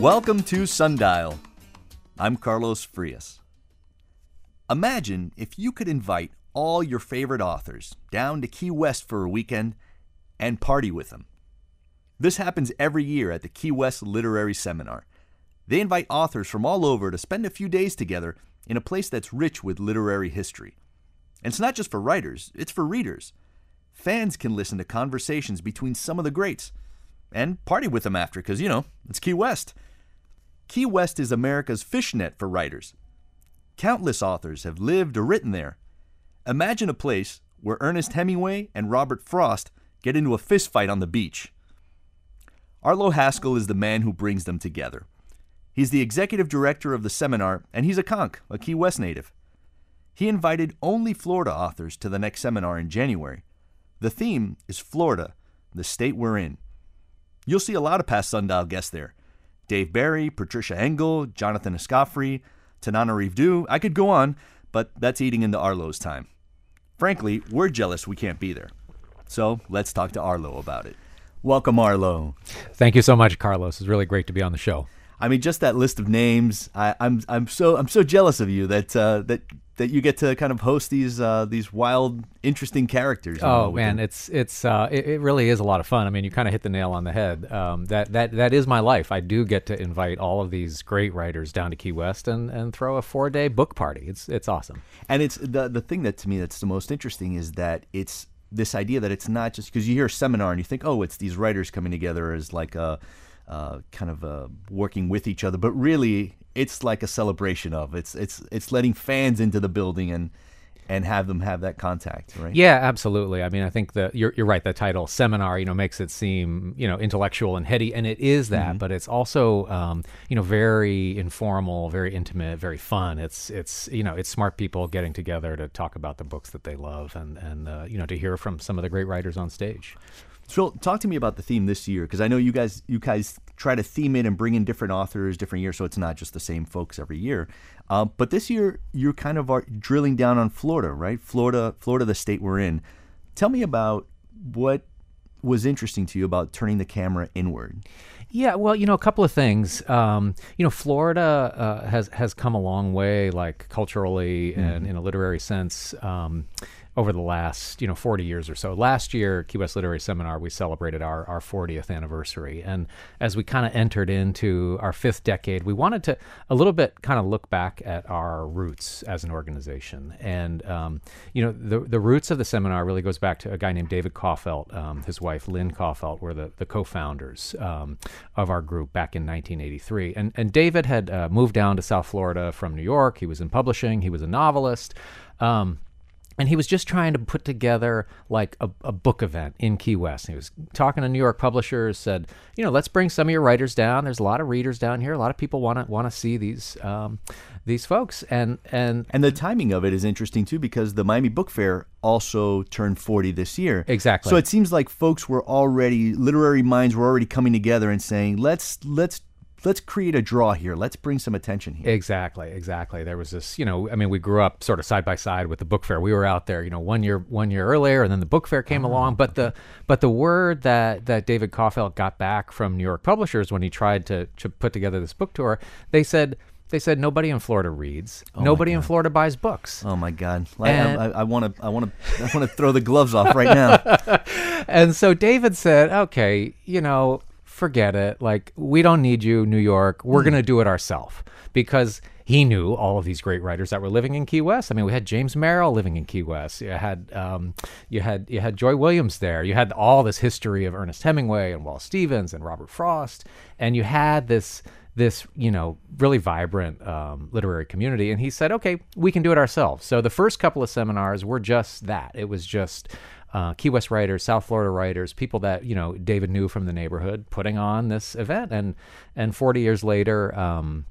Welcome to Sundial. I'm Carlos Frias. Imagine if you could invite all your favorite authors down to Key West for a weekend and party with them. This happens every year at the Key West Literary Seminar. They invite authors from all over to spend a few days together in a place that's rich with literary history. And it's not just for writers, it's for readers. Fans can listen to conversations between some of the greats and party with them after, because, you know, it's Key West. Key West is America's fishnet for writers. Countless authors have lived or written there. Imagine a place where Ernest Hemingway and Robert Frost get into a fistfight on the beach. Arlo Haskell is the man who brings them together. He's the executive director of the seminar, and he's a conch, a Key West native. He invited only Florida authors to the next seminar in January. The theme is Florida, the state we're in. You'll see a lot of past Sundial guests there Dave Barry, Patricia Engel, Jonathan Escoffery, Tananarive Due. I could go on, but that's eating into Arlo's time. Frankly, we're jealous we can't be there. So let's talk to Arlo about it. Welcome, Arlo. Thank you so much, Carlos. It's really great to be on the show. I mean, just that list of names. I, I'm I'm so I'm so jealous of you that uh, that that you get to kind of host these uh, these wild, interesting characters. Oh man, them. it's it's uh, it, it really is a lot of fun. I mean, you kind of hit the nail on the head. Um, that that that is my life. I do get to invite all of these great writers down to Key West and, and throw a four day book party. It's it's awesome. And it's the the thing that to me that's the most interesting is that it's this idea that it's not just because you hear a seminar and you think, oh, it's these writers coming together as like a uh, kind of uh, working with each other, but really it's like a celebration of it's it's it's letting fans into the building and and have them have that contact, right? Yeah, absolutely. I mean, I think the you're you're right. The title seminar, you know, makes it seem you know intellectual and heady, and it is that. But it's also um, you know very informal, very intimate, very fun. It's it's you know it's smart people getting together to talk about the books that they love, and and uh, you know to hear from some of the great writers on stage. So talk to me about the theme this year because I know you guys you guys try to theme it and bring in different authors different years, so it's not just the same folks every year. Uh, but this year you're kind of are drilling down on Florida, right? Florida, Florida, the state we're in. Tell me about what was interesting to you about turning the camera inward. Yeah, well, you know, a couple of things. Um, you know, Florida uh, has has come a long way, like culturally and in a literary sense, um, over the last you know 40 years or so. Last year, Key West Literary Seminar, we celebrated our our 40th anniversary, and as we kind of entered into our fifth decade, we wanted to a little bit kind of look back at our roots as an organization, and um, you know, the the roots of the seminar really goes back to a guy named David Kaufelt, um, his wife Lynn Kaufelt, were the the co-founders um, of our group back in 1983, and and David had uh, moved down to South Florida from New York. He was in publishing. He was a novelist. Um, and he was just trying to put together like a, a book event in Key West. He was talking to New York publishers, said, you know, let's bring some of your writers down. There's a lot of readers down here. A lot of people want to want to see these um, these folks. And and And the timing of it is interesting too because the Miami Book Fair also turned 40 this year. Exactly. So it seems like folks were already literary minds were already coming together and saying, "Let's let's let's create a draw here. Let's bring some attention here." Exactly, exactly. There was this, you know, I mean, we grew up sort of side by side with the book fair. We were out there, you know, one year one year earlier, and then the book fair came ah. along. But the but the word that that David Kaufelt got back from New York publishers when he tried to to put together this book tour, they said they said nobody in Florida reads, oh nobody in Florida buys books. Oh my God! I want to, I want to, I want to throw the gloves off right now. and so David said, okay, you know, forget it. Like, we don't need you, New York. We're going to do it ourselves because he knew all of these great writers that were living in Key West. I mean, we had James Merrill living in Key West. You had, um, you had, you had Joy Williams there. You had all this history of Ernest Hemingway and Wallace Stevens and Robert Frost, and you had this this you know really vibrant um, literary community and he said okay we can do it ourselves so the first couple of seminars were just that it was just uh, Key West writers, South Florida writers, people that you know David knew from the neighborhood, putting on this event, and and 40 years later, um,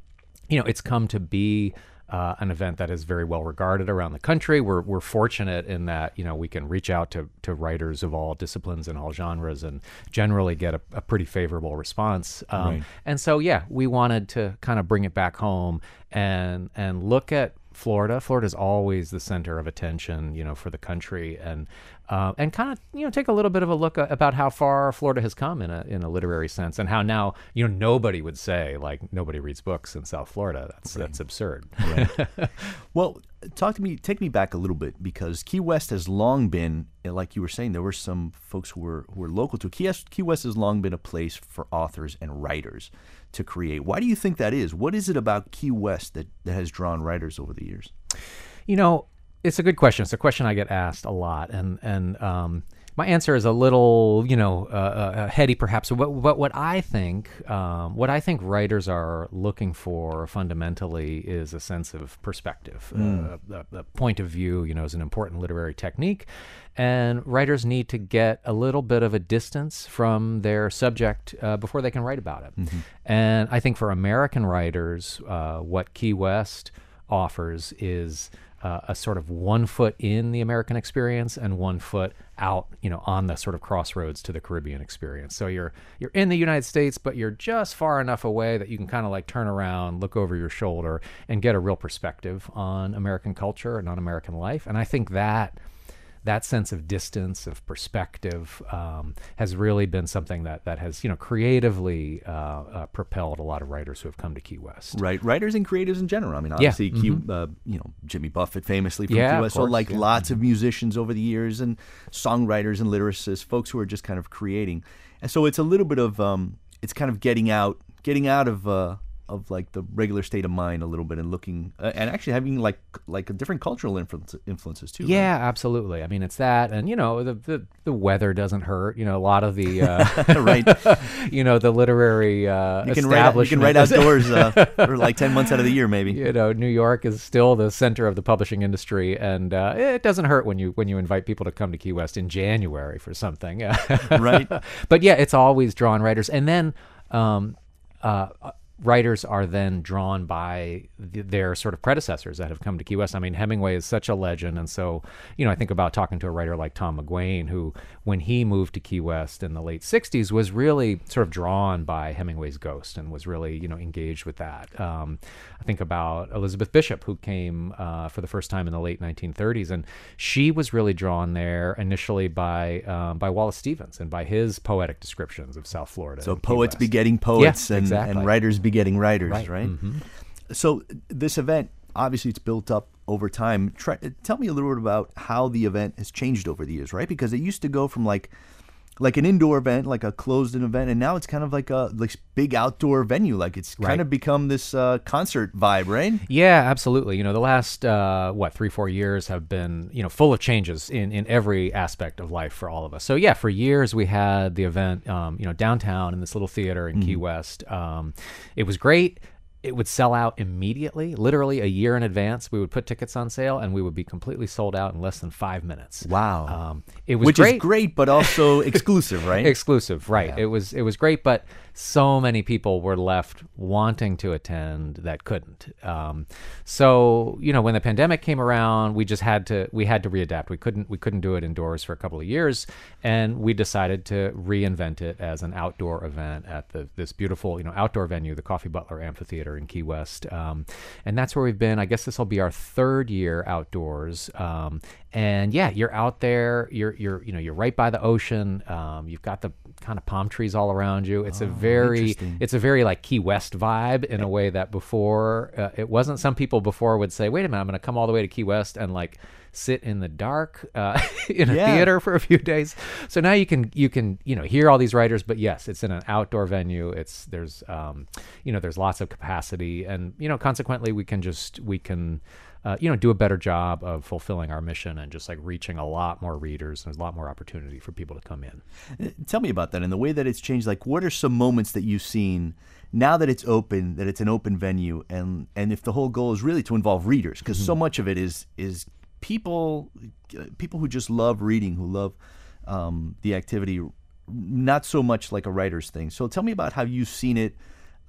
you know, it's come to be uh, an event that is very well regarded around the country. We're we're fortunate in that you know we can reach out to to writers of all disciplines and all genres, and generally get a, a pretty favorable response. Um, Right. And so yeah, we wanted to kind of bring it back home and and look at Florida. Florida is always the center of attention, you know, for the country, and uh, and kind of you know take a little bit of a look about how far Florida has come in a in a literary sense, and how now you know nobody would say like nobody reads books in South Florida. That's right. that's absurd. Right. well, talk to me, take me back a little bit because Key West has long been, like you were saying, there were some folks who were who were local to Key West. Key West has long been a place for authors and writers to create. Why do you think that is? What is it about Key West that, that has drawn writers over the years? You know, it's a good question. It's a question I get asked a lot, and and um, my answer is a little, you know, uh, uh, uh heady perhaps. But, but what I think, um, what I think writers are looking for fundamentally is a sense of perspective. Mm. Uh, a, a, point of view, you know, is an important literary technique, and writers need to get a little bit of a distance from their subject uh, before they can write about it. Mm-hmm. And I think for American writers, uh, what Key West offers is uh, a sort of one foot in the American experience and one foot out, you know, on the sort of crossroads to the Caribbean experience. So you're you're in the United States, but you're just far enough away that you can kind of like turn around, look over your shoulder, and get a real perspective on American culture and on American life. And I think that that sense of distance, of perspective, um, has really been something that that has you know creatively uh, uh, propelled a lot of writers who have come to Key West. Right, writers and creatives in general. I mean, obviously, yeah. Mm-hmm. uh, you know, Jimmy Buffett famously from yeah, Key West. Course, so, like yeah. lots mm-hmm. of musicians over the years and songwriters and lyricists, folks who are just kind of creating. And so, it's a little bit of um, it's kind of getting out, getting out of uh, of like the regular state of mind a little bit and looking uh, and actually having like like a different cultural influence, influences too. Yeah, right? absolutely. I mean, it's that, and you know, the, the the weather doesn't hurt. You know, a lot of the uh, right. you know, the literary uh, you can write you can write outdoors uh, for like ten months out of the year, maybe. You know, New York is still the center of the publishing industry, and uh, it doesn't hurt when you when you invite people to come to Key West in January for something. right. But yeah, it's always drawn writers, and then. Um, uh, writers are then drawn by th- their sort of predecessors that have come to Key West. I mean, Hemingway is such a legend, and so you know, I think about talking to a writer like Tom McGuane, who, when he moved to Key West in the late '60s, was really sort of drawn by Hemingway's Ghost and was really you know engaged with that. Um, I think about Elizabeth Bishop, who came uh, for the first time in the late 1930s, and she was really drawn there initially by um, by Wallace Stevens and by his poetic descriptions of South Florida. So poets begetting poets, yeah, and, exactly. and writers begetting writers, right? right? Mm-hmm. So this event, obviously, it's built up over time. Try, tell me a little bit about how the event has changed over the years, right? Because it used to go from like like an indoor event, like a closed in event, and now it's kind of like a like big outdoor venue. Like it's kind of become this uh, concert vibe, right? Yeah, absolutely. You know, the last uh, what three, four years have been you know full of changes in in every aspect of life for all of us. So yeah, for years we had the event, um, you know, downtown in this little theater in Key West. Um, it was great. It would sell out immediately, literally a year in advance. We would put tickets on sale, and we would be completely sold out in less than five minutes. Wow. Um, it was Which great. is great, but also exclusive, right? exclusive right Yeah. it was it was great but so many people were left wanting to attend that couldn't. Um, so you know when the pandemic came around we just had to we had to readapt. We couldn't we couldn't do it indoors for a couple of years and we decided to reinvent it as an outdoor event at the this beautiful you know outdoor venue the coffee butler amphitheater in key west. Um, and that's where we've been. I guess this will be our third year outdoors. Um, and yeah you're out there you're you're you know you're right by the ocean. Um, you've got the kind of palm trees all around you. It's a very it's a very like key west vibe in a way that before uh, it wasn't. Some people before would say wait a minute i'm going to come all the way to key west and like sit in the dark uh, in a Yeah. theater for a few days. So now you can you can you know hear all these writers but yes it's in an outdoor venue. It's there's um, you know there's lots of capacity. And you know consequently we can just we can uh, you know, do a better job of fulfilling our mission and just like reaching a lot more readers. And there's a lot more opportunity for people to come in. Tell me about that and the way that it's changed. Like, what are some moments that you've seen now that it's open, that it's an open venue, and and if the whole goal is really to involve readers, because so much of it is is people people who just love reading, who love um, the activity, not so much like a writer's thing. So tell me about how you've seen it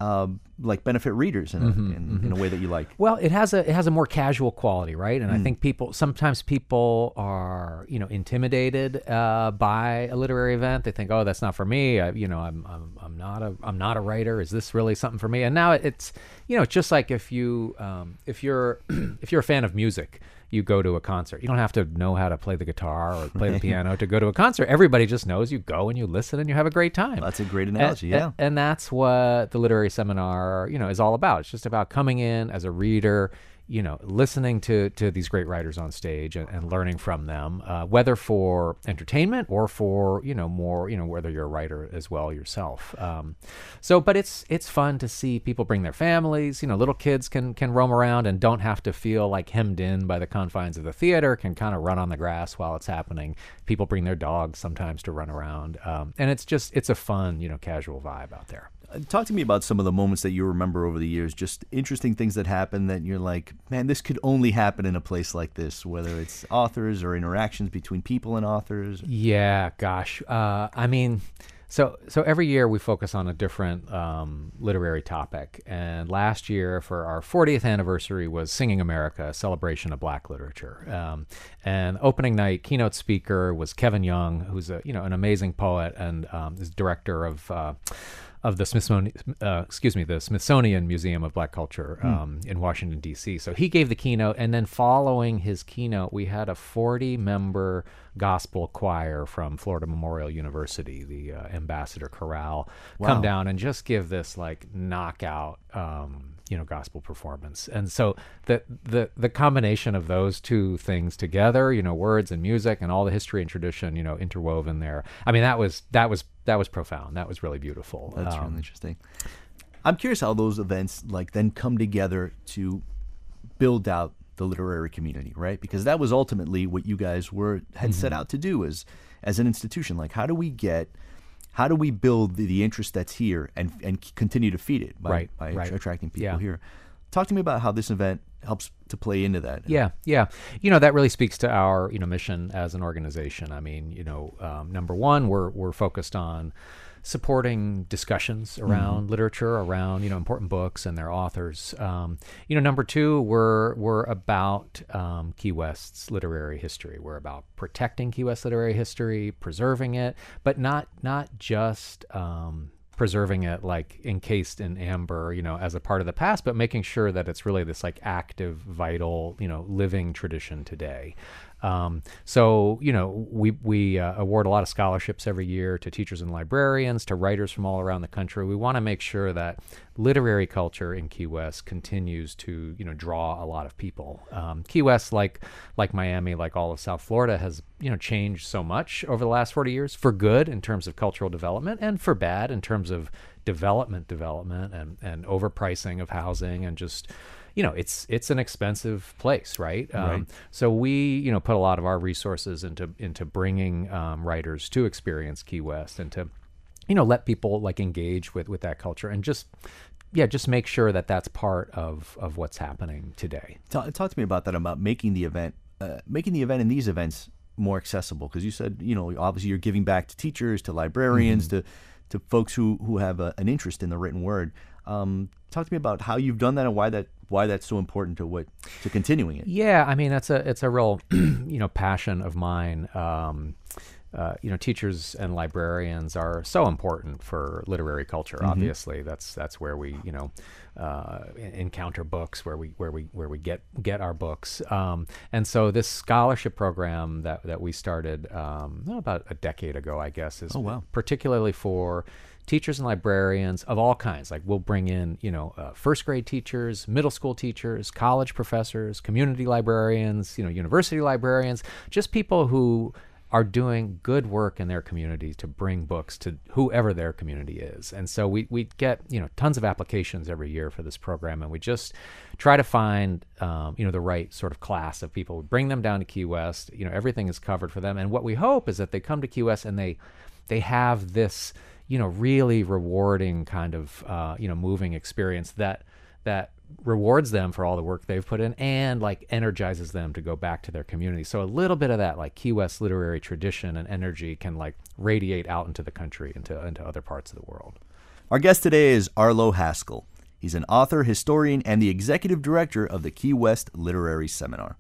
um, like benefit readers in a, in, in a way that you like. Well, it has a it has a more casual quality, right? And I think people sometimes people are you know intimidated uh, by a literary event. They think, oh, that's not for me. I, you know, I'm, I'm I'm not a I'm not a writer. Is this really something for me? And now it's you know it's just like if you um, if you're if you're a fan of music. You go to a concert. You don't have to know how to play the guitar or play the piano to go to a concert. Everybody just knows you go and you listen and you have a great time. That's a great analogy. and, yeah. and that's what the literary seminar, you know, is all about. It's just about coming in as a reader, you know, listening to to these great writers on stage and, and learning from them, uh, whether for entertainment or for you know more, you know, whether you're a writer as well yourself. Um, so, but it's it's fun to see people bring their families. You know, little kids can can roam around and don't have to feel like hemmed in by the confines of the theater. Can kind of run on the grass while it's happening. People bring their dogs sometimes to run around, um, and it's just it's a fun you know casual vibe out there. Talk to me about some of the moments that you remember over the years, just interesting things that happen that you're like, man, this could only happen in a place like this, whether it's authors or interactions between people and authors. Yeah, gosh. Uh, I mean, so so every year we focus on a different um, literary topic, and last year for our 40th anniversary was Singing America, a celebration of Black literature. Um, and opening night keynote speaker was Kevin Young, who's a you know an amazing poet and um, is director of. Uh, of the Smithsonian, uh, excuse me, the Smithsonian Museum of Black Culture um, in Washington D.C. So he gave the keynote, and then following his keynote, we had a 40-member gospel choir from Florida Memorial University, the uh, Ambassador Chorale, come down and just give this like knockout, um, you know, gospel performance. And so the the the combination of those two things together, you know, words and music and all the history and tradition, you know, interwoven there. I mean, that was that was that was profound. That was really beautiful. That's Um, really interesting. I'm curious how those events like then come together to build out the literary community, right? Because that was ultimately what you guys were had set Mm-hmm. out to do as as an institution. Like, how do we get, how do we build the, the interest that's here and and continue to feed it by Right, by right. attracting people Yeah. here? Talk to me about how this event helps to play into that. Yeah, yeah. You know that really speaks to our you know mission as an organization. I mean, you know, um, number one, we're we're focused on supporting discussions around literature, around you know important books and their authors. Um, you know, number two, we're we're about um, Key West's literary history. We're about protecting Key West literary history, preserving it, but not not just. Um, preserving it like encased in amber, you know, as a part of the past, but making sure that it's really this like active, vital, you know, living tradition today. Um, so, you know, we we uh, award a lot of scholarships every year to teachers and librarians, to writers from all around the country. We want to make sure that literary culture in Key West continues to, you know, draw a lot of people. Um, Key West, like like Miami, like all of South Florida, has you know changed so much over the last 40 years for good in terms of cultural development and for bad in terms of development development and and overpricing of housing and just you know it's it's an expensive place right, um, Right. so we you know put a lot of our resources into into bringing um, writers to experience Key West and to you know let people like engage with with that culture and just yeah just make sure that that's part of of what's happening today Talk, talk to me about that about making the event, uh, making the event and these events more accessible. Because you said, you know, obviously you're giving back to teachers, to librarians, Mm-hmm. to to folks who who have a, an interest in the written word. Um, talk to me about how you've done that and why that why that's so important to what to continuing it. Yeah, I mean that's a it's a real you know passion of mine. Um, uh, you know, teachers and librarians are so important for literary culture. Obviously, that's that's where we you know uh, encounter books, where we where we where we get get our books. Um, and so this scholarship program that that we started um, about a decade ago, I guess, is Oh, wow. particularly for teachers and librarians of all kinds. Like we'll bring in, you know, uh, first grade teachers, middle school teachers, college professors, community librarians, you know, university librarians, just people who are doing good work in their community to bring books to whoever their community is. And so we, we get, you know, tons of applications every year for this program. And we just try to find, um, you know, the right sort of class of people. We bring them down to Key West, you know, everything is covered for them. And what we hope is that they come to Key West and they, they have this, you know, really rewarding kind of, uh, you know, moving experience that, that rewards them for all the work they've put in and like energizes them to go back to their community. So a little bit of that like Key West literary tradition and energy can like radiate out into the country into into other parts of the world. Our guest today is Arlo Haskell. He's an author, historian, and the executive director of the Key West Literary Seminar.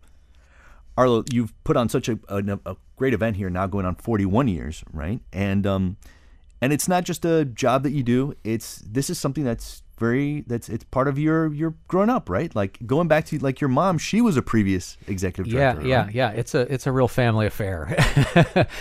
Arlo, you've put on such a, a, a great event here, now going on 41 years, right? And um, and it's not just a job that you do. It's this is something that's very that's it's part of your your growing up, right? Like going back to like your mom, she was a previous executive director. Yeah, right? yeah, yeah. It's a it's a real family affair.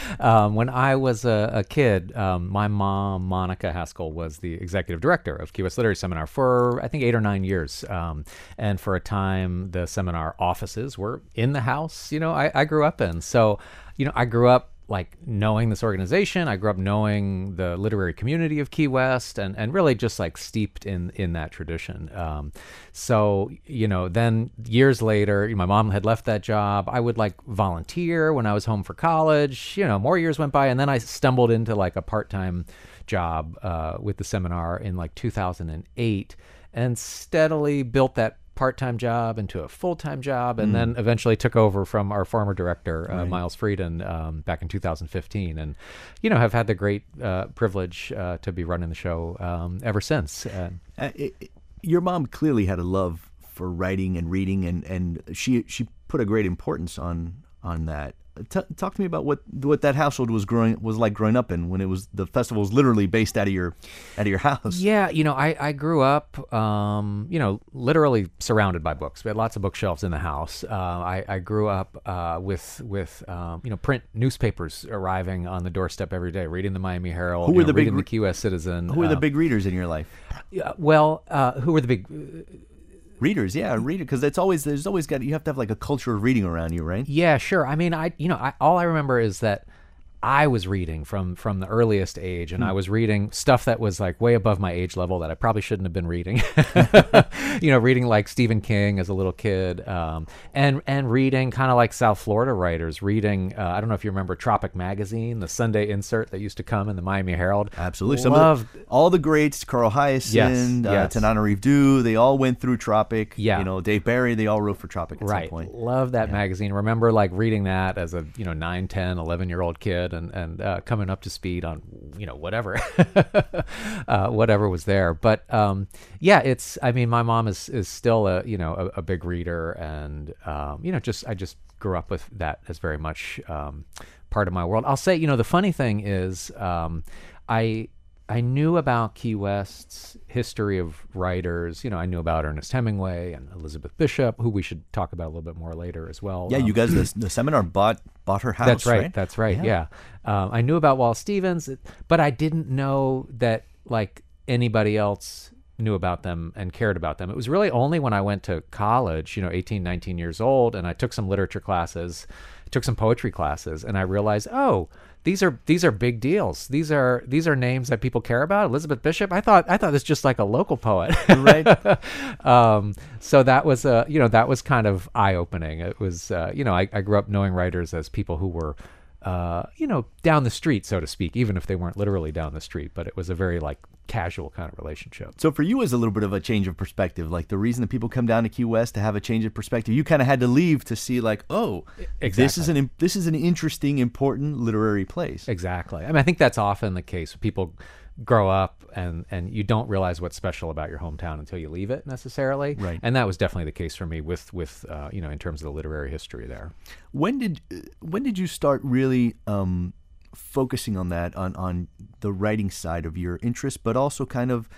um, when I was a, a kid, um, my mom Monica Haskell was the executive director of West Literary Seminar for I think eight or nine years, um, and for a time the seminar offices were in the house. You know, I, I grew up in. So, you know, I grew up like knowing this organization. I grew up knowing the literary community of Key West, and, and really just like steeped in in that tradition. Um, so you know, then years later, my mom had left that job. I would like volunteer when I was home for college. You know, more years went by, and then I stumbled into like a part time job uh, with the seminar in like 2008, and steadily built that part-time job into a full-time job and mm. then eventually took over from our former director uh, right. miles frieden um, back in 2015 and you know have had the great uh, privilege uh, to be running the show um, ever since uh, it, your mom clearly had a love for writing and reading and, and she she put a great importance on on that T- talk to me about what what that household was growing was like growing up in when it was the festival was literally based out of your out of your house. Yeah, you know, I I grew up, um, you know, literally surrounded by books. We had lots of bookshelves in the house. Uh, I I grew up uh, with with um, you know print newspapers arriving on the doorstep every day, reading the Miami Herald. Who were know, the big reading the Key West Citizen? Who were the uh, big readers in your life? Yeah, well, uh, who were the big readers yeah mm-hmm. reader because it's always there's always got you have to have like a culture of reading around you right? Yeah sure. I mean i you know I, all i remember is that I was reading from from the earliest age, and mm. I was reading stuff that was like way above my age level that I probably shouldn't have been reading. you know, reading like Stephen King as a little kid, um, and and reading kind of like South Florida writers. Reading, uh, I don't know if you remember Tropic Magazine, the Sunday insert that used to come in the Miami Herald. Absolutely, some Loved, the, all the greats, Carl Hiaasen, yes, uh, yes. Tananarive they all went through Tropic. Yeah, you know, Dave Barry, they all wrote for Tropic at right. some point. Love that yeah. magazine. Remember like reading that as a you know 9, 10, 11 year old kid and and uh, coming up to speed on you know whatever uh, whatever was there. But um, yeah, it's I mean my mom is is still a you know a, a big reader, and um, you know just I just grew up with that as very much um, part of my world. I'll say you know the funny thing is um, I I knew about Key West's history of writers. You know, I knew about Ernest Hemingway and Elizabeth Bishop, who we should talk about a little bit more later as well. Yeah, um, you guys, the, the, seminar bought bought her house. That's right. right? That's right. Yeah, yeah. Um, I knew about Wallace Stevens, but I didn't know that like anybody else knew about them and cared about them. It was really only when I went to college, you know, 18, 19 years old, and I took some literature classes, took some poetry classes, and I realized, oh these are these are big deals. These are these are names that people care about. Elizabeth Bishop. I thought I thought this just like a local poet, right? um, so that was a you know that was kind of eye opening. It was uh, you know I, I grew up knowing writers as people who were uh, you know, down the street, so to speak, even if they weren't literally down the street, but it was a very like casual kind of relationship. So for you, it was a little bit of a change of perspective. Like the reason that people come down to Key West to have a change of perspective, you kind of had to leave to see like, oh, exactly. this is an this is an interesting, important literary place. Exactly. I mean, I think that's often the case. People grow up and and you don't realize what's special about your hometown until you leave it necessarily. Right. And that was definitely the case for me with with uh, you know in terms of the literary history there. When did when did you start really um, focusing on that on on the writing side of your interest but also kind of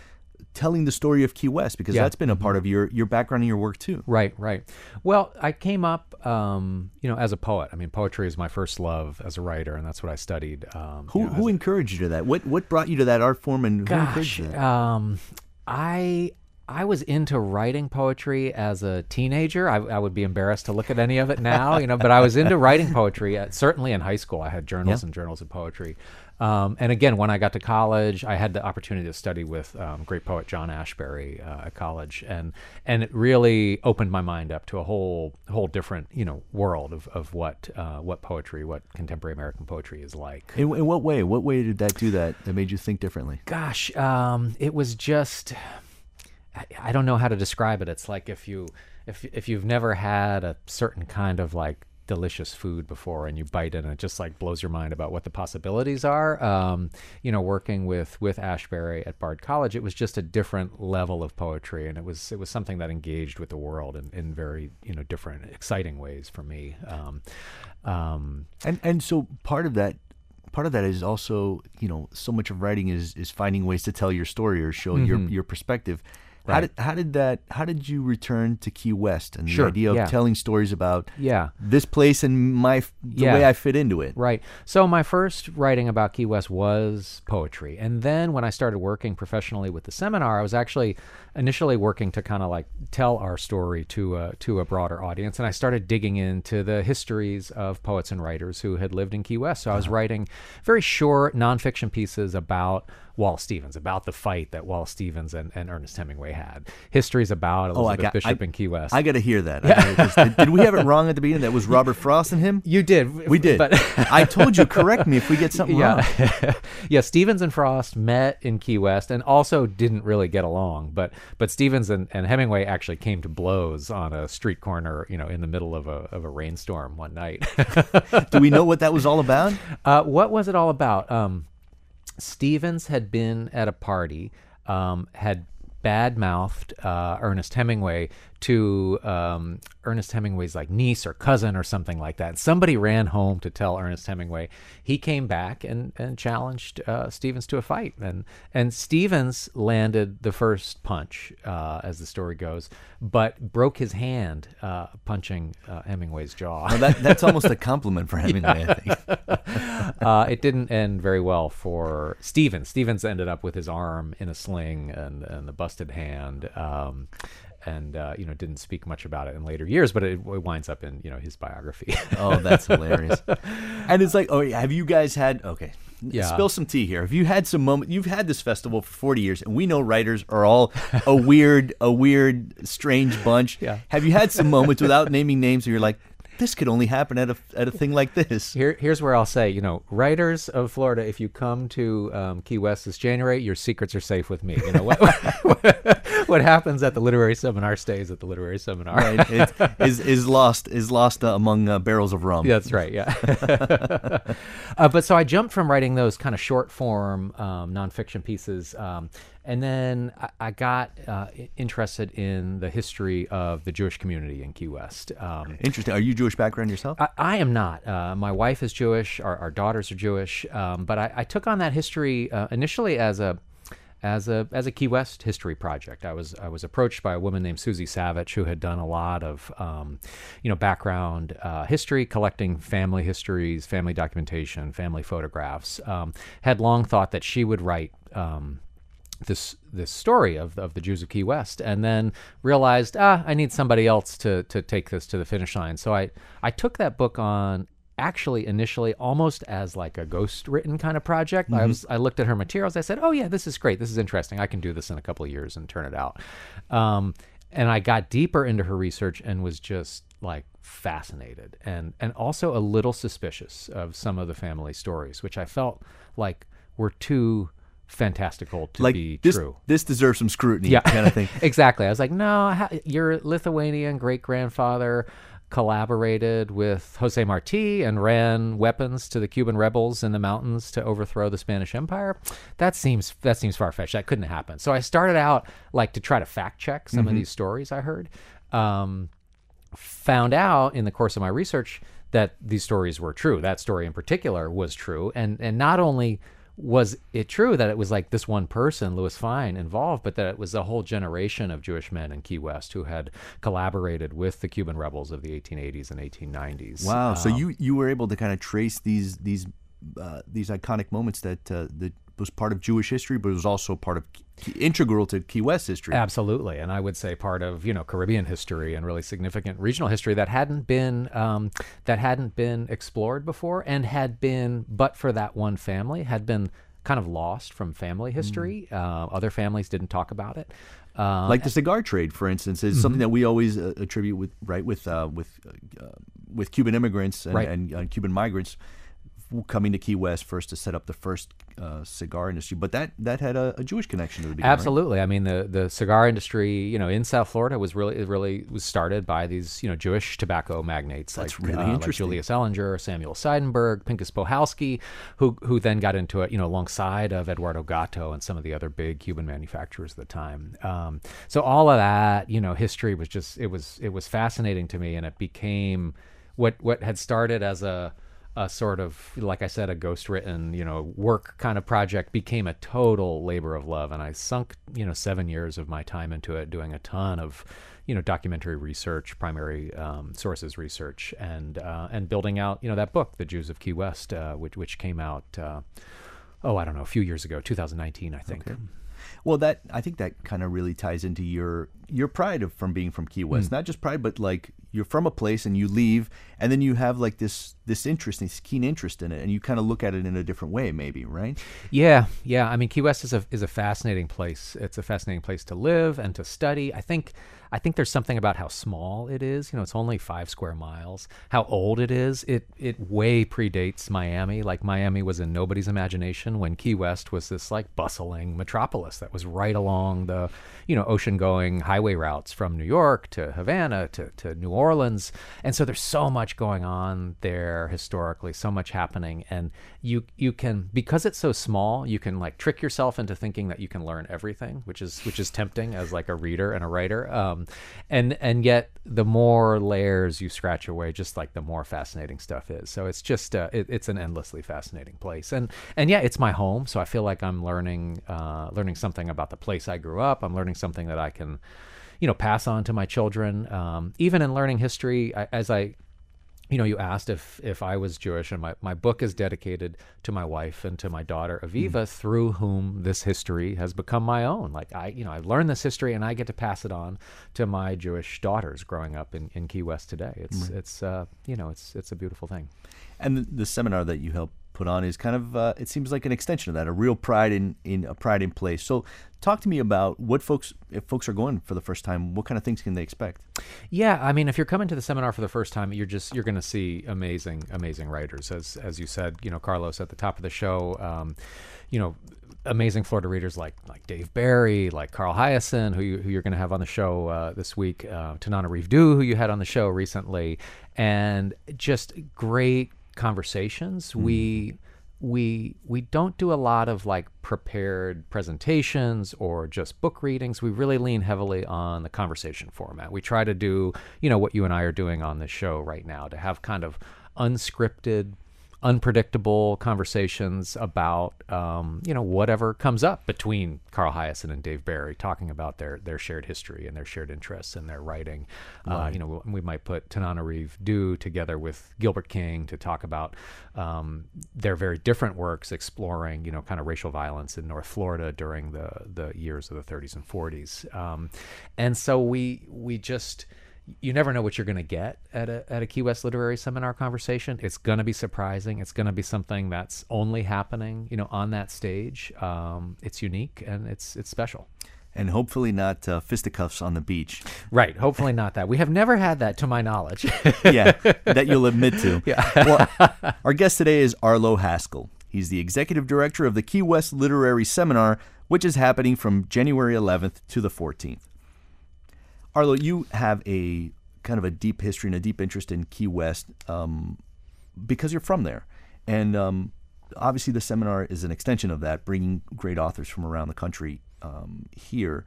telling the story of Key West because yeah. that's been a part mm-hmm. of your your background and your work too. Right, right. Well, I came up, um, you know, as a poet. I mean, poetry is my first love as a writer, and that's what I studied. Um, who you know, who encouraged you to that? What what brought you to that art form, and gosh, um, I I was into writing poetry as a teenager. I, I, would be embarrassed to look at any of it now, you know, but I was into writing poetry. At, certainly in high school, I had journals yeah. and journals of poetry. Um, and again, when I got to college, I had the opportunity to study with um, great poet John Ashbery uh, at college, and and it really opened my mind up to a whole whole different you know world of, of what uh, what poetry, what contemporary American poetry is like. In, in, what way? What way did that do that? That made you think differently? Gosh, um, it was just I, don't know how to describe it. It's like if you if if you've never had a certain kind of like delicious food before and you bite it and it just like blows your mind about what the possibilities are. Um, you know working with with ashbery at bard college it was just a different level of poetry and it was it was something that engaged with the world in, in very you know different exciting ways for me. Um, um, And and so part of that part of that is also you know so much of writing is is finding ways to tell your story or show your your perspective. How Mm-hmm. Did how did that how did you return to Key West and Sure, the idea of yeah. telling stories about yeah this place and my the Yeah. way I fit into it? Right. So my first writing about Key West was poetry. And then when I started working professionally with the seminar, I was actually initially working to kind of like tell our story to a, to a broader audience. And I started digging into the histories of poets and writers who had lived in Key West. So I Uh-huh. was writing very short nonfiction pieces about Wallace Stevens, about the fight that Wallace Stevens and, and Ernest Hemingway had. Histories about Oh, I Elizabeth got Bishop I, in Key West. I got to hear that. Gotta- did, we have it wrong at the beginning? That was Robert Frost and him. you did. We did. But I told you. Correct me if we get something wrong. yeah. yeah, Stevens and Frost met in Key West and also didn't really get along. But but Stevens and, and Hemingway actually came to blows on a street corner, you know, in the middle of a of a rainstorm one night. Do we know what that was all about? uh, what was it all about? Um, Stevens had been at a party, um, had bad mouthed uh, Ernest Hemingway to um, Ernest Hemingway's like niece or cousin or something like that. Somebody ran home to tell Ernest Hemingway. He came back and, and challenged uh, Stevens to a fight, and and Stevens landed the first punch, uh, as the story goes, but broke his hand uh, punching uh, Hemingway's jaw. Well, that, that's almost a compliment for Hemingway. I think. uh, it didn't end very well for Stevens. Stevens ended up with his arm in a sling and, and a busted hand. Um, and uh, you know didn't speak much about it in later years, but it, it winds up in you know his biography. Oh, that's hilarious. and it's like, oh, yeah, have you guys had? Okay, Yeah. spill some tea here. Have you had some moment? You've had this festival for forty years, and we know writers are all a weird, a weird, strange bunch. Yeah. Have you had some moments without naming names where you're like, this could only happen at a at a thing like this? Here, here's where I'll say, you know, writers of Florida, if you come to um, Key West this January, your secrets are safe with me. You know what what happens at the literary seminar stays at the literary seminar. Right? It, is is lost is lost uh, among uh, barrels of rum. That's right. Yeah. uh, but so I jumped from writing those kind of short form um, nonfiction pieces, um, and then I, I got uh, interested in the history of the Jewish community in Key West. Um, Interesting. Are you Jewish background yourself? I, I am not. Uh, my wife is Jewish. Our, our daughters are Jewish. Um, but I, I took on that history uh, initially as a as a as a Key West history project. I was I was approached by a woman named Susie Savage who had done a lot of um, you know background uh, history, collecting family histories, family documentation, family photographs. Um, had long thought that she would write. Um, this this story of of the Jews of Key West, and then realized ah I need somebody else to to take this to the finish line. So I I took that book on actually initially almost as like a ghost written kind of project. I was I looked at her materials. I said, oh yeah, this is great. This is interesting. I can do this in a couple of years and turn it out. Um, and I got deeper into her research and was just like fascinated and and also a little suspicious of some of the family stories, which I felt like were too fantastical to like be this, true. this deserves some scrutiny, Yeah. kind of thing. exactly. I was like, no, ha- your Lithuanian great grandfather collaborated with Jose Marti and ran weapons to the Cuban rebels in the mountains to overthrow the Spanish Empire. That seems that seems far fetched. That couldn't happen. So I started out like to try to fact check some of these stories I heard. Um, found out in the course of my research that these stories were true. That story in particular was true, and and not only was it true that it was like this one person, Louis Fine, involved, but that it was a whole generation of Jewish men in Key West who had collaborated with the Cuban rebels of the 1880s and 1890s. Wow. so Um, you you were able to kind of trace these these uh, these iconic moments that uh, that was part of Jewish history, but it was also part of integral to Key West history. Absolutely, and I would say part of you know Caribbean history and really significant regional history that hadn't been um, that hadn't been explored before, and had been, but for that one family, had been kind of lost from family history. Uh, other families didn't talk about it. Uh, like the cigar trade, for instance, is Mm-hmm. something that we always uh, attribute with right with uh, with uh, with Cuban immigrants and, Right. and uh, Cuban migrants coming to Key West first to set up the first uh, cigar industry, but that that had a, a Jewish connection to the beginning. right? Absolutely. I mean, the the cigar industry, you know, in South Florida was really it really was started by these, you know, Jewish tobacco magnates That's like, really uh, like. Julius Ellinger, Samuel Seidenberg, Pinkus Pohalski, who who then got into it, you know, alongside of Eduardo Gato and some of the other big Cuban manufacturers at the time. Um, so all of that, you know, history was just it was it was fascinating to me, and it became what what had started as a a sort of like I said, a ghost written, you know, work kind of project became a total labor of love. And I sunk, you know, seven years of my time into it, doing a ton of, you know, documentary research, primary um, sources research, and uh, and building out, you know, that book, The Jews of Key West, uh, which which came out, uh, oh, I don't know, a few years ago, 2019, I think. Okay. Well, that I think that kind of really ties into your your pride of from being from Key. West. Not just pride, but like you're from a place and you leave, and then you have like this this interest, this keen interest in it, and you kind of look at it in a different way, maybe, right? Yeah, yeah. I mean, Key West is a is a fascinating place. It's a fascinating place to live and to study. I think I think there's something about how small it is. You know, it's only five square miles. How old it is. It it way predates Miami. Like Miami was in nobody's imagination when Key West was this like bustling metropolis that was right along the you know ocean going highway routes from New York to Havana to to New Orleans. And so there's so much going on there historically, so much happening, and you you can because it's so small, you can like trick yourself into thinking that you can learn everything, which is which is tempting as like a reader and a writer. Um, and and yet the more layers you scratch away, just like the more fascinating stuff is. So it's just uh, it, it's an endlessly fascinating place, and and yeah, it's my home. So I feel like I'm learning uh, learning something about the place I grew up. I'm learning something that I can you know pass on to my children um, even in learning history I, as i you know you asked if if i was jewish and my, my book is dedicated to my wife and to my daughter aviva through whom this history has become my own. Like i you know i learned this history and i get to pass it on to my jewish daughters growing up in, in key west today. It's it's uh, you know it's it's a beautiful thing. And the, the seminar that you helped put on is kind of uh, it seems like an extension of that, a real pride in in a pride in place. So, talk to me about what folks if folks are going for the first time, what kind of things can they expect? Yeah, I mean, if you're coming to the seminar for the first time, you're just you're going to see amazing, amazing writers, as as you said, you know, Carlos at the top of the show, um, you know, amazing Florida readers like like Dave Barry, like Carl Hiaasen, who you, who you're going to have on the show uh, this week, uh, Tananarive who you had on the show recently, and just great conversations. Hmm. We we we don't do a lot of like prepared presentations or just book readings. We really lean heavily on the conversation format. We try to do you know what you and i are doing on this show right now to have kind of unscripted unpredictable conversations about um, you know whatever comes up between Carl Hiaasen and Dave Barry, talking about their their shared history and their shared interests and their writing. Uh, you know, we, we might put Tananarive Due together with Gilbert King to talk about um, their very different works exploring you know kind of racial violence in North Florida during the the years of the 30s and 40s. Um, and so we we just you never know what you're going to get at a, at a Key West literary seminar conversation. It's going to be surprising. It's going to be something that's only happening, you know, on that stage. Um, it's unique and it's it's special. And hopefully not uh, fisticuffs on the beach. Right. Hopefully not that. We have never had that, to my knowledge. yeah, that you'll admit to. Yeah. well, our guest today is Arlo Haskell. He's the executive director of the Key West Literary Seminar, which is happening from January 11th to the 14th. Arlo, you have a kind of a deep history and a deep interest in Key West um, because you're from there. And um, obviously, the seminar is an extension of that, bringing great authors from around the country um, here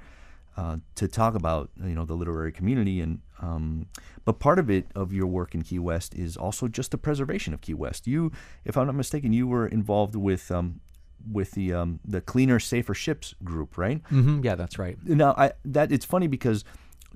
uh, to talk about you know the literary community. And um, but part of it of your work in Key West is also just the preservation of Key West. You, if I'm not mistaken, you were involved with um, with the um, the Cleaner, Safer Ships group, right? hmm Yeah, that's right. Now, I, that it's funny because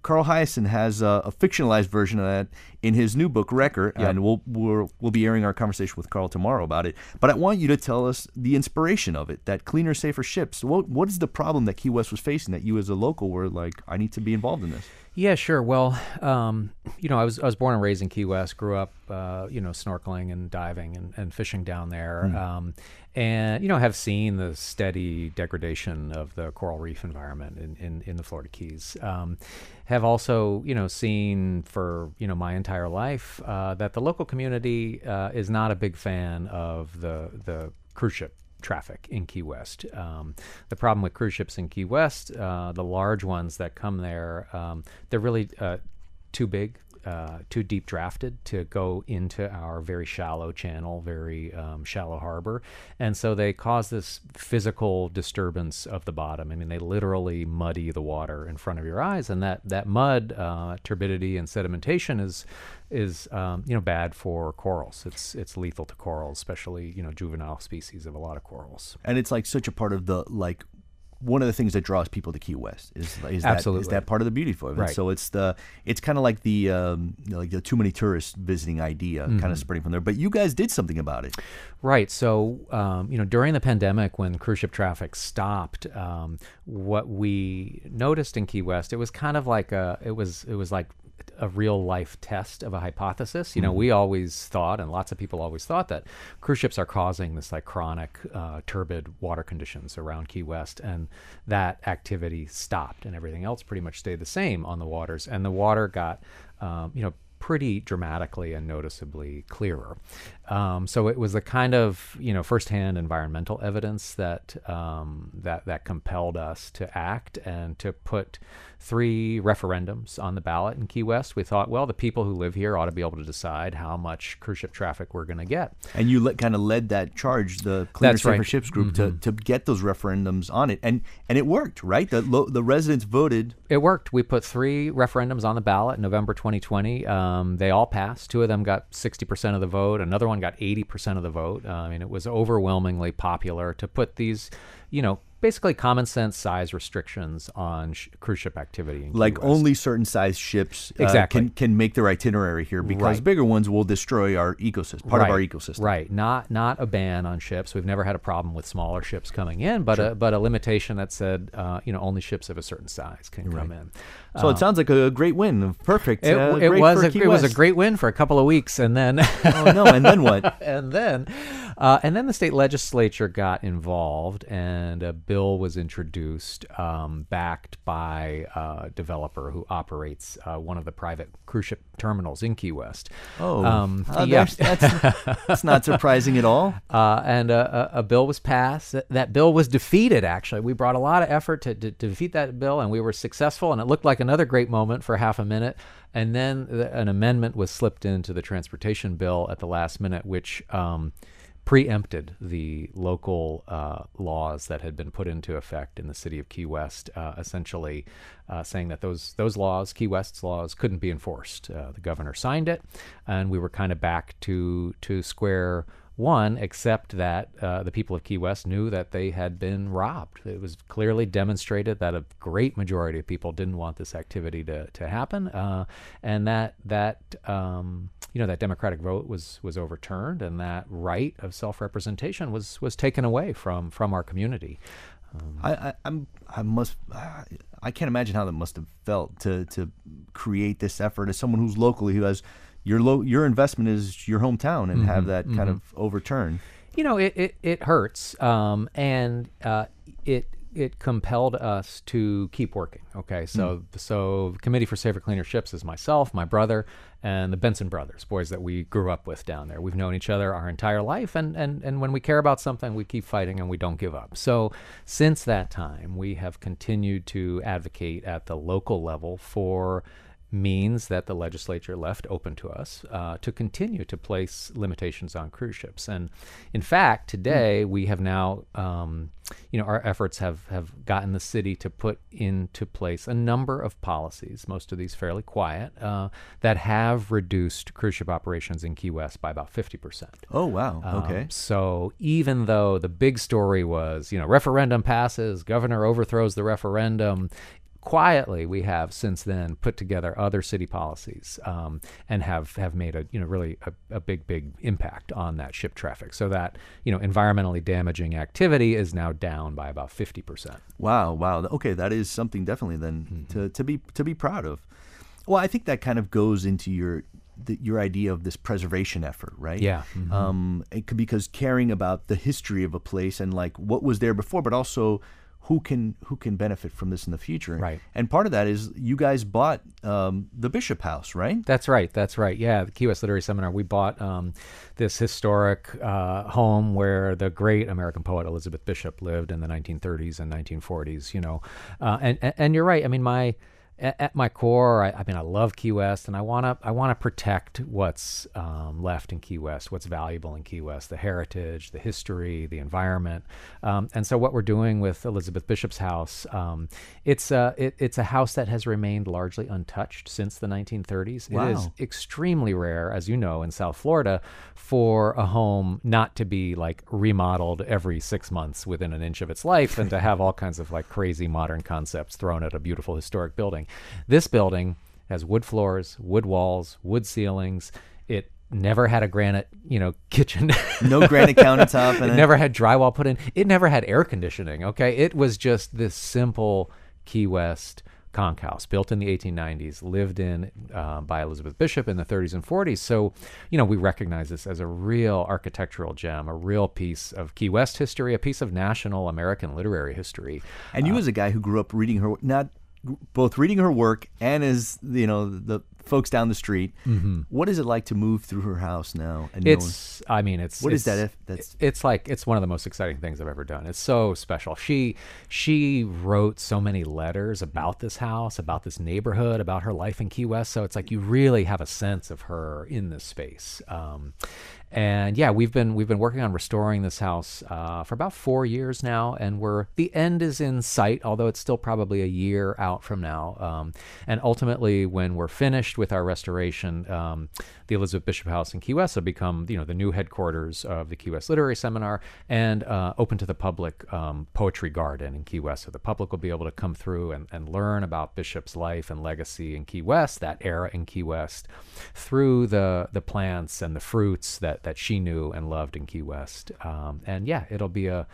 Carl Hiaasen has a, a fictionalized version of that in his new book Wrecker, and we'll, we'll we'll be airing our conversation with Carl tomorrow about it. But I want you to tell us the inspiration of it. That cleaner, safer ships. What what is the problem that Key West was facing that you as a local were like, I need to be involved in this? Yeah, sure. Well, um, you know, I was I was born and raised in Key West. Grew up, uh, you know, snorkeling and diving and, and fishing down there, Hmm. um, and you know, have seen the steady degradation of the coral reef environment in, in, in the Florida Keys. Um, have also, you know, seen for you know my entire life uh, that the local community uh, is not a big fan of the the cruise ship traffic in Key West. Um, the problem with cruise ships in Key West, uh, the large ones that come there, um, they're really uh, too big. Uh, too deep drafted to go into our very shallow channel, very um, shallow harbor, and so they cause this physical disturbance of the bottom. I mean, they literally muddy the water in front of your eyes, and that that mud, uh, turbidity, and sedimentation is is um, you know bad for corals. It's it's lethal to corals, especially you know juvenile species of a lot of corals. and it's like such a part of the like one of the things that draws people to Key West is is that is that part of the beauty for it. Right. So it's the it's kind of like the um, you know, like the too many tourists visiting idea Mm-hmm. kind of spreading from there. But you guys did something about it. Right. So, um, you know, during the pandemic, when cruise ship traffic stopped, um, what we noticed in Key West, it was kind of like a, it was, it was like a real life test of a hypothesis. You know, we always thought, and lots of people always thought that cruise ships are causing this like chronic, uh, turbid water conditions around Key West, and that activity stopped, and everything else pretty much stayed the same on the waters, and the water got, um, you know pretty dramatically and noticeably clearer. Um, so it was the kind of you know firsthand environmental evidence that um, that that compelled us to act and to put three referendums on the ballot in Key West. We thought, well, the people who live here ought to be able to decide how much cruise ship traffic we're going to get. And you let, kind of led that charge, the Cleaner That's Safer right. Mm-hmm. Ships group, to, to get those referendums on it, and and it worked, right? The lo- the residents voted. It worked. We put three referendums on the ballot in November 2020. Um, they all passed. Two of them got 60% of the vote. Another one got 80% of the vote. Uh, I mean, it was overwhelmingly popular to put these, you know, basically common sense size restrictions on sh- cruise ship activity. Like only certain size ships uh, Exactly. can can make their itinerary here because Right. bigger ones will destroy our ecosystem, part of our ecosystem. Right. Not not a ban on ships. We've never had a problem with smaller ships coming in, but a but a limitation that said, uh, you know, only ships of a certain size can come in. So it sounds like a great win. Perfect. It, uh, it was a, it was a great win for a couple of weeks, and then Oh no! And then what? and then uh, and then the state legislature got involved, and a bill was introduced, um, backed by a developer who operates uh, one of the private cruise ship terminals in Key West. Oh, um, uh, yeah. that's, that's, not surprising at all. Uh, and a, a, a bill was passed. That, that bill was defeated. Actually, we brought a lot of effort to, to, to defeat that bill, and we were successful. And it looked like another great moment for half a minute. And then the, an amendment was slipped into the transportation bill at the last minute, which um, preempted the local uh, laws that had been put into effect in the city of Key West, uh, essentially uh, saying that those those laws, Key West's laws, couldn't be enforced. Uh, the governor signed it, and we were kind of back to to square one, except that uh, the people of Key West knew that they had been robbed. It was clearly demonstrated that a great majority of people didn't want this activity to, to happen, uh, and that that um, you know that democratic vote was was overturned, and that right of self representation was was taken away from from our community. I, I, I'm, I must, I can't imagine how that must have felt to to create this effort as someone who's locally who has your low, your investment is your hometown and have that kind of overturned. you know, it it, it hurts, um, and uh, it it compelled us to keep working. Okay, so so the Committee for Safer Cleaner Ships is myself, my brother, and the Benson brothers, boys that we grew up with down there. We've known each other our entire life, and and and when we care about something, we keep fighting and we don't give up. So since that time, we have continued to advocate at the local level for means that the legislature left open to us uh, to continue to place limitations on cruise ships. And in fact, today we have now, um, you know, our efforts have, have gotten the city to put into place a number of policies, most of these fairly quiet, uh, that have reduced cruise ship operations in Key West by about 50%. Oh wow, okay. Um, so even though the big story was, you know, referendum passes, governor overthrows the referendum, quietly we have since then put together other city policies um, and have have made a you know really a, a big big impact on that ship traffic so that you know environmentally damaging activity is now down by about 50% Wow, wow. Okay, that is something definitely then Mm-hmm. to, to be to be proud of. Well, I think that kind of goes into your the, your idea of this preservation effort, right? Yeah. Mhm. Um, it could, because caring about the history of a place and like what was there before, but also who can who can benefit from this in the future. Right. And part of that is you guys bought um, the Bishop House, right? That's right. That's right. Yeah, the Key West Literary Seminar. We bought um, this historic uh, home where the great American poet Elizabeth Bishop lived in the 1930s and 1940s. You know, uh, and, and and you're right. I mean, my at, at my core, I, I mean, I love Key West, and I want to I want to protect what's um, left in Key West, what's valuable in Key West, the heritage, the history, the environment, um, and so what we're doing with Elizabeth Bishop's house, um, it's a it, it's a house that has remained largely untouched since the 1930s. It is extremely rare, as you know, in South Florida, for a home not to be like remodeled every six months within an inch of its life and to have all kinds of like crazy modern concepts thrown at a beautiful historic building. This building has wood floors, wood walls, wood ceilings. It never had a granite, you know, kitchen. No granite countertop and it never had drywall put in. It never had air conditioning. Okay, it was just this simple Key West conch house built in the 1890s, lived in uh, by Elizabeth Bishop in the 30s and 40s. So, you know, we recognize this as a real architectural gem, a real piece of Key West history, a piece of national American literary history. And you, as a guy who grew up reading her, not both reading her work and as you know the folks down the street, what is it like to move through her house now? And It's, I mean, it's What is it's- that if- that's- it's like it's one of the most exciting things I've ever done. It's so special. She she wrote so many letters about this house, about this neighborhood, about her life in Key West. So it's like you really have a sense of her in this space. Um, and yeah, we've been we've been working on restoring this house uh, for about four years now, and we're the end is in sight, although it's still probably a year out from now. Um, and ultimately, when we're finished with our restoration, um, the Elizabeth Bishop House in Key West will become you know the new headquarters of the Key West Literary Seminar and uh, open to the public um, poetry garden in Key West, so the public will be able to come through and, and learn about Bishop's life and legacy in Key West, that era in Key West, through the the plants and the fruits that that she knew and loved in Key West. Um, and yeah, it'll be a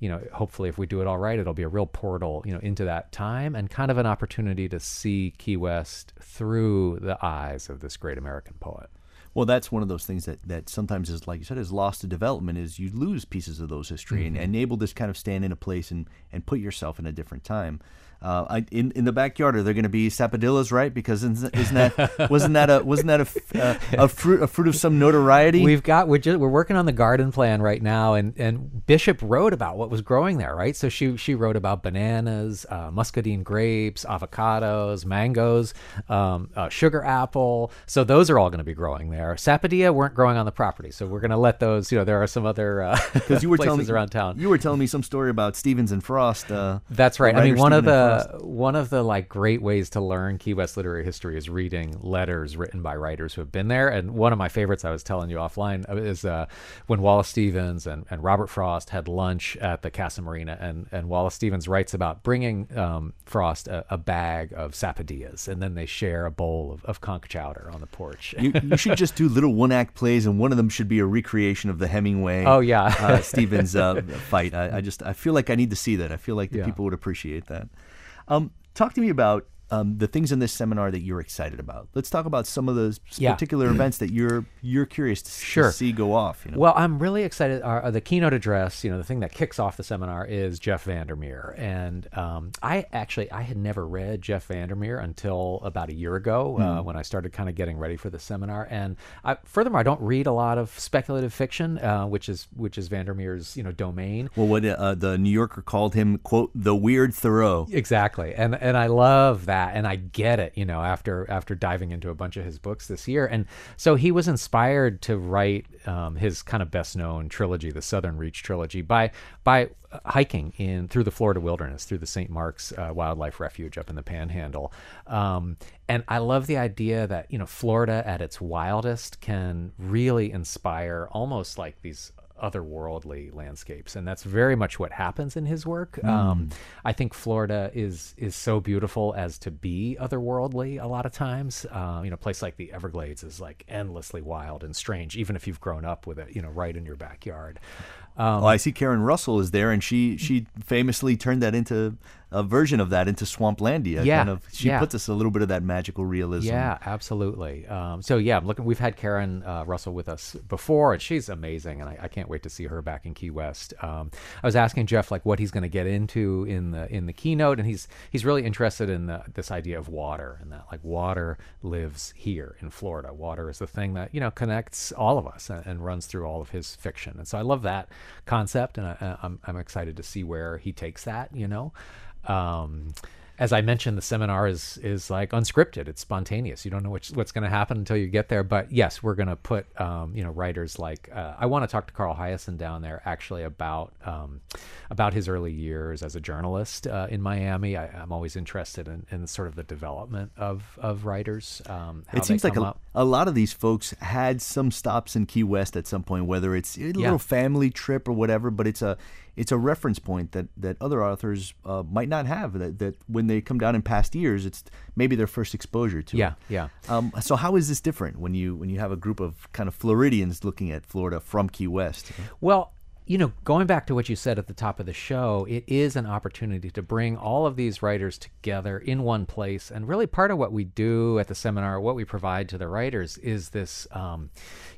you know, hopefully if we do it all right, it'll be a real portal, you know, into that time and kind of an opportunity to see Key West through the eyes of this great American poet. Well, that's one of those things that, that sometimes is, like you said, is lost to development. Is you lose pieces of those history and enable this kind of stand in a place and, and put yourself in a different time. Uh, I, in in the backyard, are there going to be sapodillas, right? Because isn't, isn't that wasn't that a wasn't that a, f- uh, a fruit a fruit of some notoriety? We've got we're just, we're working on the garden plan right now, and and Bishop wrote about what was growing there, right? So she she wrote about bananas, uh, muscadine grapes, avocados, mangoes, um, uh, sugar apple. So those are all going to be growing there. Sapodilla weren't growing on the property, so we're going to let those. You know, there are some other because you were places telling me around town. You were telling me some story about Stevens and Frost. Uh, That's right. I mean, one of Stephen the one of the like great ways to learn Key West literary history is reading letters written by writers who have been there. And one of my favorites, I was telling you offline, uh, is uh, when Wallace Stevens and, and Robert Frost had lunch at the Casa Marina, and and Wallace Stevens writes about bringing um, Frost a, a bag of sapodillas, and then they share a bowl of, of conch chowder on the porch. you, you should just do little one act plays, and one of them should be a recreation of the Hemingway. Oh, yeah. uh, Stevens uh, fight. I, I just I feel like I need to see that. I feel like the Yeah. people would appreciate that. Um, talk to me about um, the things in this seminar that you're excited about. Let's talk about some of those Yeah. particular events that you're you're curious to, s- to see go off. You know? Well, I'm really excited. Our, uh, the keynote address, you know, the thing that kicks off the seminar is Jeff Vandermeer, and um, I actually I had never read Jeff Vandermeer until about a year ago uh, when I started kind of getting ready for the seminar. And I, furthermore, I don't read a lot of speculative fiction, uh, which is which is Vandermeer's you know domain. well, what uh, the New Yorker called him, quote, the weird Thoreau. Exactly, and and I love that, and I get it. You know, after after diving into a bunch of his books this year, and so he was inspired to write um, his kind of best known trilogy, the Southern Reach trilogy, by by hiking in through the Florida wilderness, through the St. Mark's uh, Wildlife Refuge up in the Panhandle. Um, and I love the idea that you know Florida at its wildest can really inspire almost like these otherworldly landscapes and that's very much what happens in his work. Um, i think florida is is so beautiful as to be otherworldly a lot of times. Uh, you know a place like the everglades is like endlessly wild and strange even if you've grown up with it you know right in your backyard. Oh, I see. Karen Russell is there, and she she famously turned that into a version of that into Swamplandia. Yeah, kind of, she yeah. puts us a little bit of that magical realism. Yeah, absolutely. Um, so yeah, I'm looking. We've had Karen uh, Russell with us before, and she's amazing, and I, I can't wait to see her back in Key West. Um, I was asking Jeff like what he's going to get into in the in the keynote, and he's he's really interested in the, this idea of water and that like water lives here in Florida. Water is the thing that you know connects all of us and, and runs through all of his fiction, and so I love that concept, and I, I'm I'm excited to see where he takes that. You know. Um, as I mentioned, the seminar is is like unscripted. It's spontaneous. You don't know which, what's going to happen until you get there. But yes, we're going to put um, you know writers like uh, I want to talk to Carl Hiaasen down there actually about um, about his early years as a journalist uh, in Miami. I, am always interested in, in sort of the development of of writers. Um, it seems like a, a, lot of these folks had some stops in Key West at some point, whether it's a little yeah. family trip or whatever. But it's a it's a reference point that, that other authors uh, might not have. That, that when they come down in past years, it's maybe their first exposure to yeah, it. Yeah. Um, so how is this different when you when you have a group of kind of Floridians looking at Florida from Key West? Well, you know, going back to what you said at the top of the show, it is an opportunity to bring all of these writers together in one place. And really, part of what we do at the seminar, what we provide to the writers, is this, um,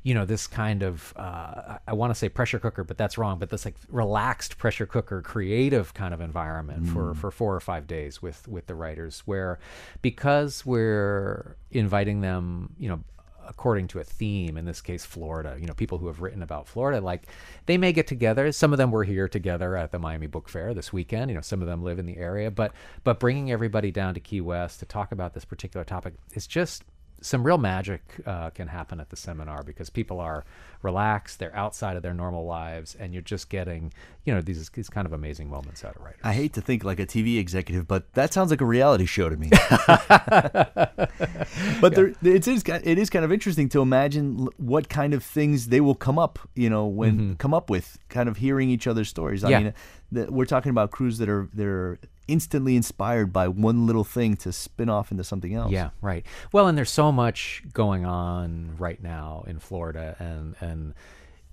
you know, this kind of, uh, I want to say pressure cooker, but that's wrong, but this like relaxed pressure cooker, creative kind of environment mm. for, for four or five days with, with the writers, where because we're inviting them, you know, according to a theme in this case florida you know people who have written about florida like they may get together. Some of them were here together at the miami book fair this weekend. You know some of them live in the area. But but bringing everybody down to key west to talk about this particular topic is just some real magic uh, can happen at the seminar because people are relaxed, they're outside of their normal lives, and you're just getting, you know, these these kind of amazing moments out of writers. I hate to think like a TV executive, but that sounds like a reality show to me. but yeah. there, it is it is kind of interesting to imagine what kind of things they will come up, you know, when mm-hmm. come up with, kind of hearing each other's stories. I yeah. mean, the, we're talking about crews that are they're instantly inspired by one little thing to spin off into something else. Yeah, right. Well, and there's so much going on right now in Florida, and and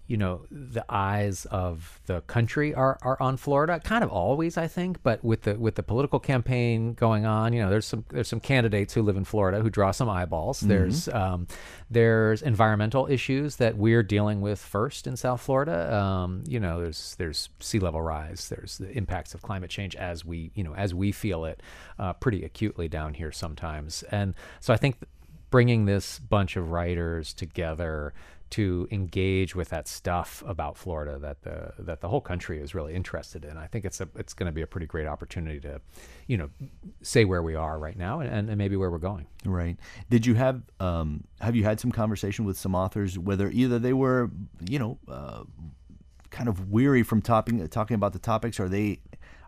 you know the eyes of the country are, are on Florida kind of always I think but with the with the political campaign going on you know there's some there's some candidates who live in Florida who draw some eyeballs. Mm-hmm. there's um, there's environmental issues that we're dealing with first in South Florida. Um, you know there's there's sea level rise there's the impacts of climate change as we you know as we feel it uh, pretty acutely down here sometimes. And so I think bringing this bunch of writers together to engage with that stuff about Florida that the that the whole country is really interested in. I think it's a it's going to be a pretty great opportunity to, you know, say where we are right now and, and maybe where we're going. Right. Did you have um, have you had some conversation with some authors whether either they were you know uh, kind of weary from talking talking about the topics, or they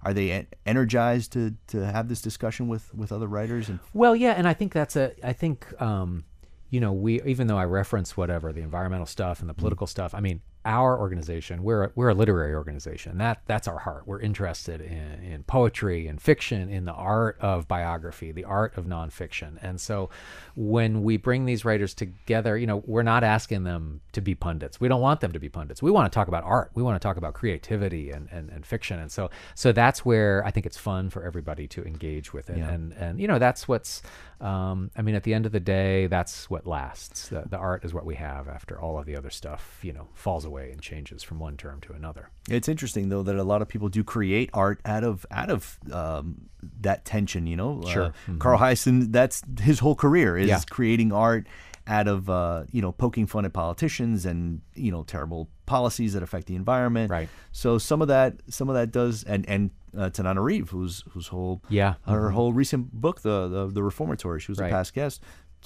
are they energized to to have this discussion with with other writers and well yeah and i think that's a i think um, you know, we even though I reference whatever the environmental stuff and the political mm-hmm. stuff, I mean, our organization we're a, we're a literary organization. That that's our heart. We're interested in, in poetry and fiction in the art of biography the art of nonfiction. And so when we bring these writers together you know we're not asking them to be pundits. We don't want them to be pundits. We want to talk about art. We want to talk about creativity and, and, and fiction. And so so that's where i think it's fun for everybody to engage with it. Yeah. and and you know that's what's um, I mean, at the end of the day, that's what lasts. The, the art is what we have after all of the other stuff, you know, falls away away and changes from one term to another. It's interesting though that a lot of people do create art out of out of um, that tension. You know, sure. Uh, mm-hmm. Carl Hiaasen, that's his whole career is yeah. creating art out of uh, you know poking fun at politicians and you know terrible policies that affect the environment. Right. So some of that some of that does and and uh, Tananarive, whose whose whole yeah her mm-hmm. whole recent book, the the, the Reformatory, she was right. a past guest.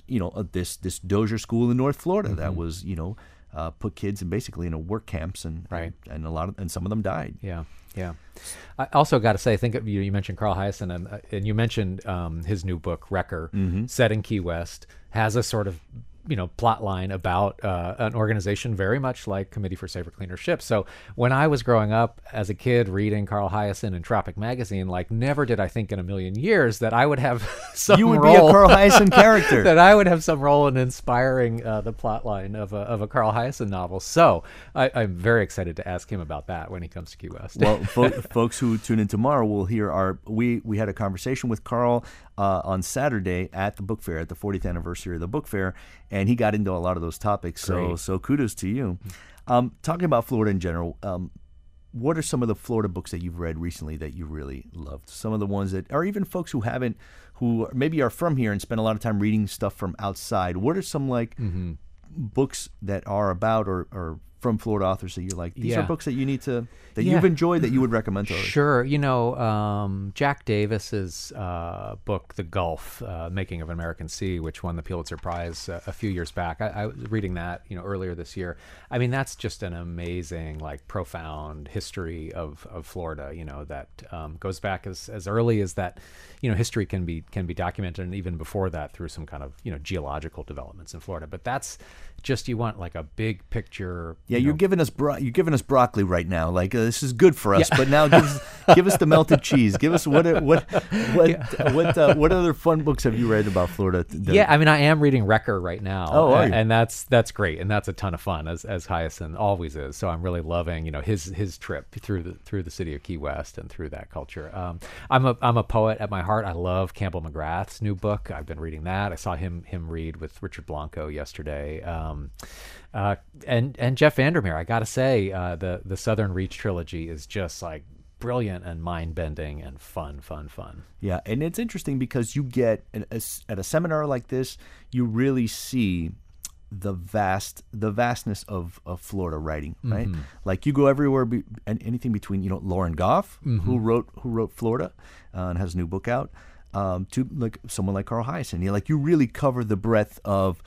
You know, uh, this this Dozier School in North Florida mm-hmm. that was you know uh, put kids in basically in a work camps and right. and a lot of and some of them died. Yeah, yeah. I also got to say, I think you, you mentioned Carl Hiaasen and uh, and you mentioned um, his new book Wrecker, mm-hmm. set in Key West, has a sort of you know plot line about uh, an organization very much like Committee for Safer Cleaner Ships. So when I was growing up as a kid reading Carl Hiaasen in Tropic magazine, like never did I think in a million years that I would have some You would role, be a Carl Hiaasen character. that I would have some role in inspiring uh, the plot line of a, of a Carl Hiaasen novel. So I, I'm very excited to ask him about that when he comes to Key West. well, fo- folks who tune in tomorrow will hear our we we had a conversation with Carl uh, on Saturday at the book fair at the 40th anniversary of the book fair, and he got into a lot of those topics. So Great. so kudos to you. Um, talking about Florida in general. Um, what are some of the Florida books that you've read recently that you really loved? Some of the ones that, or even folks who haven't, who maybe are from here and spend a lot of time reading stuff from outside. What are some like Mm-hmm. books that are about or, or from Florida authors that you're like, these are books that you need to, that Yeah. you've enjoyed that you would recommend to others? Sure. You know, um, Jack Davis's uh, book, The Gulf, uh, Making of an American Sea, which won the Pulitzer Prize uh, a few years back. I, I was reading that, you know, earlier this year. I mean, that's just an amazing, like, profound history of, of Florida, you know, that um, goes back as, as early as that, you know, history can be can be documented and even before that through some kind of, you know, geological developments in Florida. But that's just, you want like a big picture. Yeah, you you're know, giving us bro- you're giving us broccoli right now. Like uh, this is good for us, but now give us give us the melted cheese. Give us what what what what uh, what other fun books have you read about Florida? that- Yeah, I mean, I am reading Wrecker right now. Oh, are you? and that's that's great, and that's a ton of fun, as as Hiaasen always is. So I'm really loving, you know, his his trip through the through the city of Key West and through that culture. Um, I'm a I'm a poet at my heart. I love Campbell McGrath's new book. I've been reading that. I saw him him read with Richard Blanco yesterday. Um, uh, and and Jeff Vandermeer, I gotta say, uh, the the Southern Reach trilogy is just like brilliant and mind bending and fun, fun, fun. Yeah, and it's interesting because you get at a, at a seminar like this, you really see the vast the vastness of, of Florida writing, right? Like you go everywhere, be, and anything between you know Lauren Groff, who wrote who wrote Florida, uh, and has a new book out, um, to like someone like Carl Hiaasen. You like you really cover the breadth of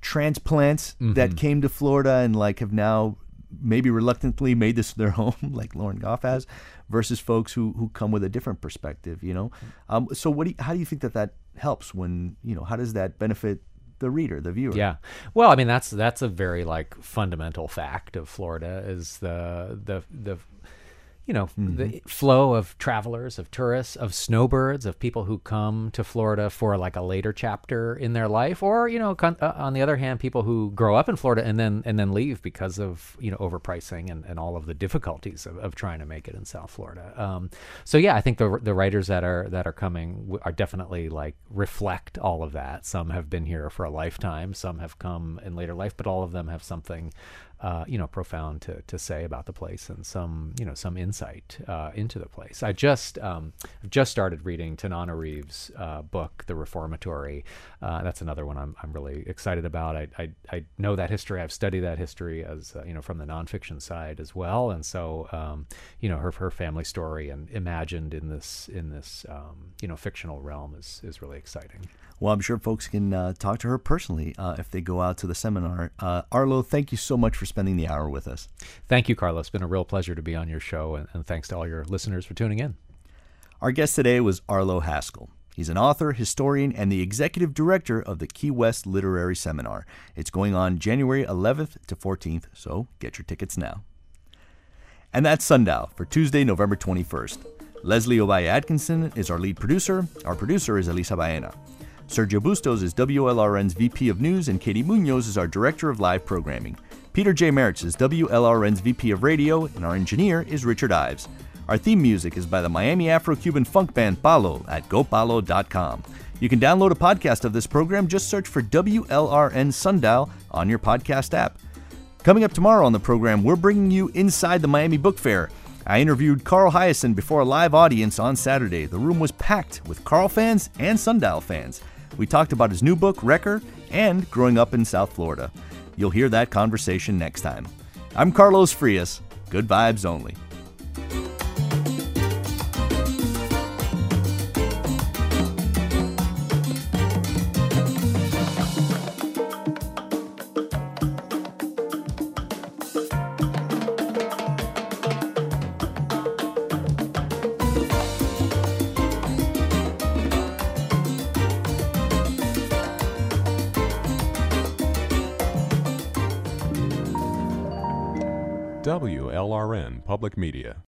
transplants that came to Florida and like have now maybe reluctantly made this their home, like Lauren Groff has, versus folks who who come with a different perspective. You know, um, so what do you, how do you think that that helps when you know how does that benefit the reader, the viewer? Yeah. Well, I mean that's that's a very like fundamental fact of Florida is the the the you know the flow of travelers, of tourists, of snowbirds, of people who come to Florida for like a later chapter in their life, or you know, con- uh, on the other hand, people who grow up in Florida and then and then leave because of you know overpricing and, and all of the difficulties of, of trying to make it in South Florida. Um, so yeah, I think the the writers that are that are coming are definitely like reflect all of that. Some have been here for a lifetime, some have come in later life, but all of them have something uh, you know, profound to, to say about the place and some, you know, some insight uh, into the place. I just um, I've just started reading Tananarive's uh, book, The Reformatory. Uh, that's another one I'm, I'm really excited about. I, I, I know that history. I've studied that history as uh, you know from the nonfiction side as well, and so um, you know her her family story and imagined in this in this um, you know fictional realm is is really exciting. Well, I'm sure folks can uh, talk to her personally uh, if they go out to the seminar. Uh, Arlo, thank you so much for spending the hour with us. Thank you, Carlos. It's been a real pleasure to be on your show, and, and thanks to all your listeners for tuning in. Our guest today was Arlo Haskell. He's an author, historian, and the executive director of the Key West Literary Seminar. It's going on January 11th to 14th, so get your tickets now. And that's Sundial for Tuesday, November 21st. Leslie Ovalle Atkinson is our lead producer. Our producer is Elisa Baena. Sergio Bustos is WLRN's VP of News, and Katie Munoz is our Director of Live Programming. Peter J. Meritz is WLRN's VP of Radio, and our engineer is Richard Ives. Our theme music is by the Miami Afro Cuban funk band Palo at gopalo.com. You can download a podcast of this program. Just search for WLRN Sundial on your podcast app. Coming up tomorrow on the program, we're bringing you inside the Miami Book Fair. I interviewed Carl Hiaasen before a live audience on Saturday. The room was packed with Carl fans and Sundial fans. We talked about his new book, Wrecker, and growing up in South Florida. You'll hear that conversation next time. I'm Carlos Frias. Good vibes only. Media.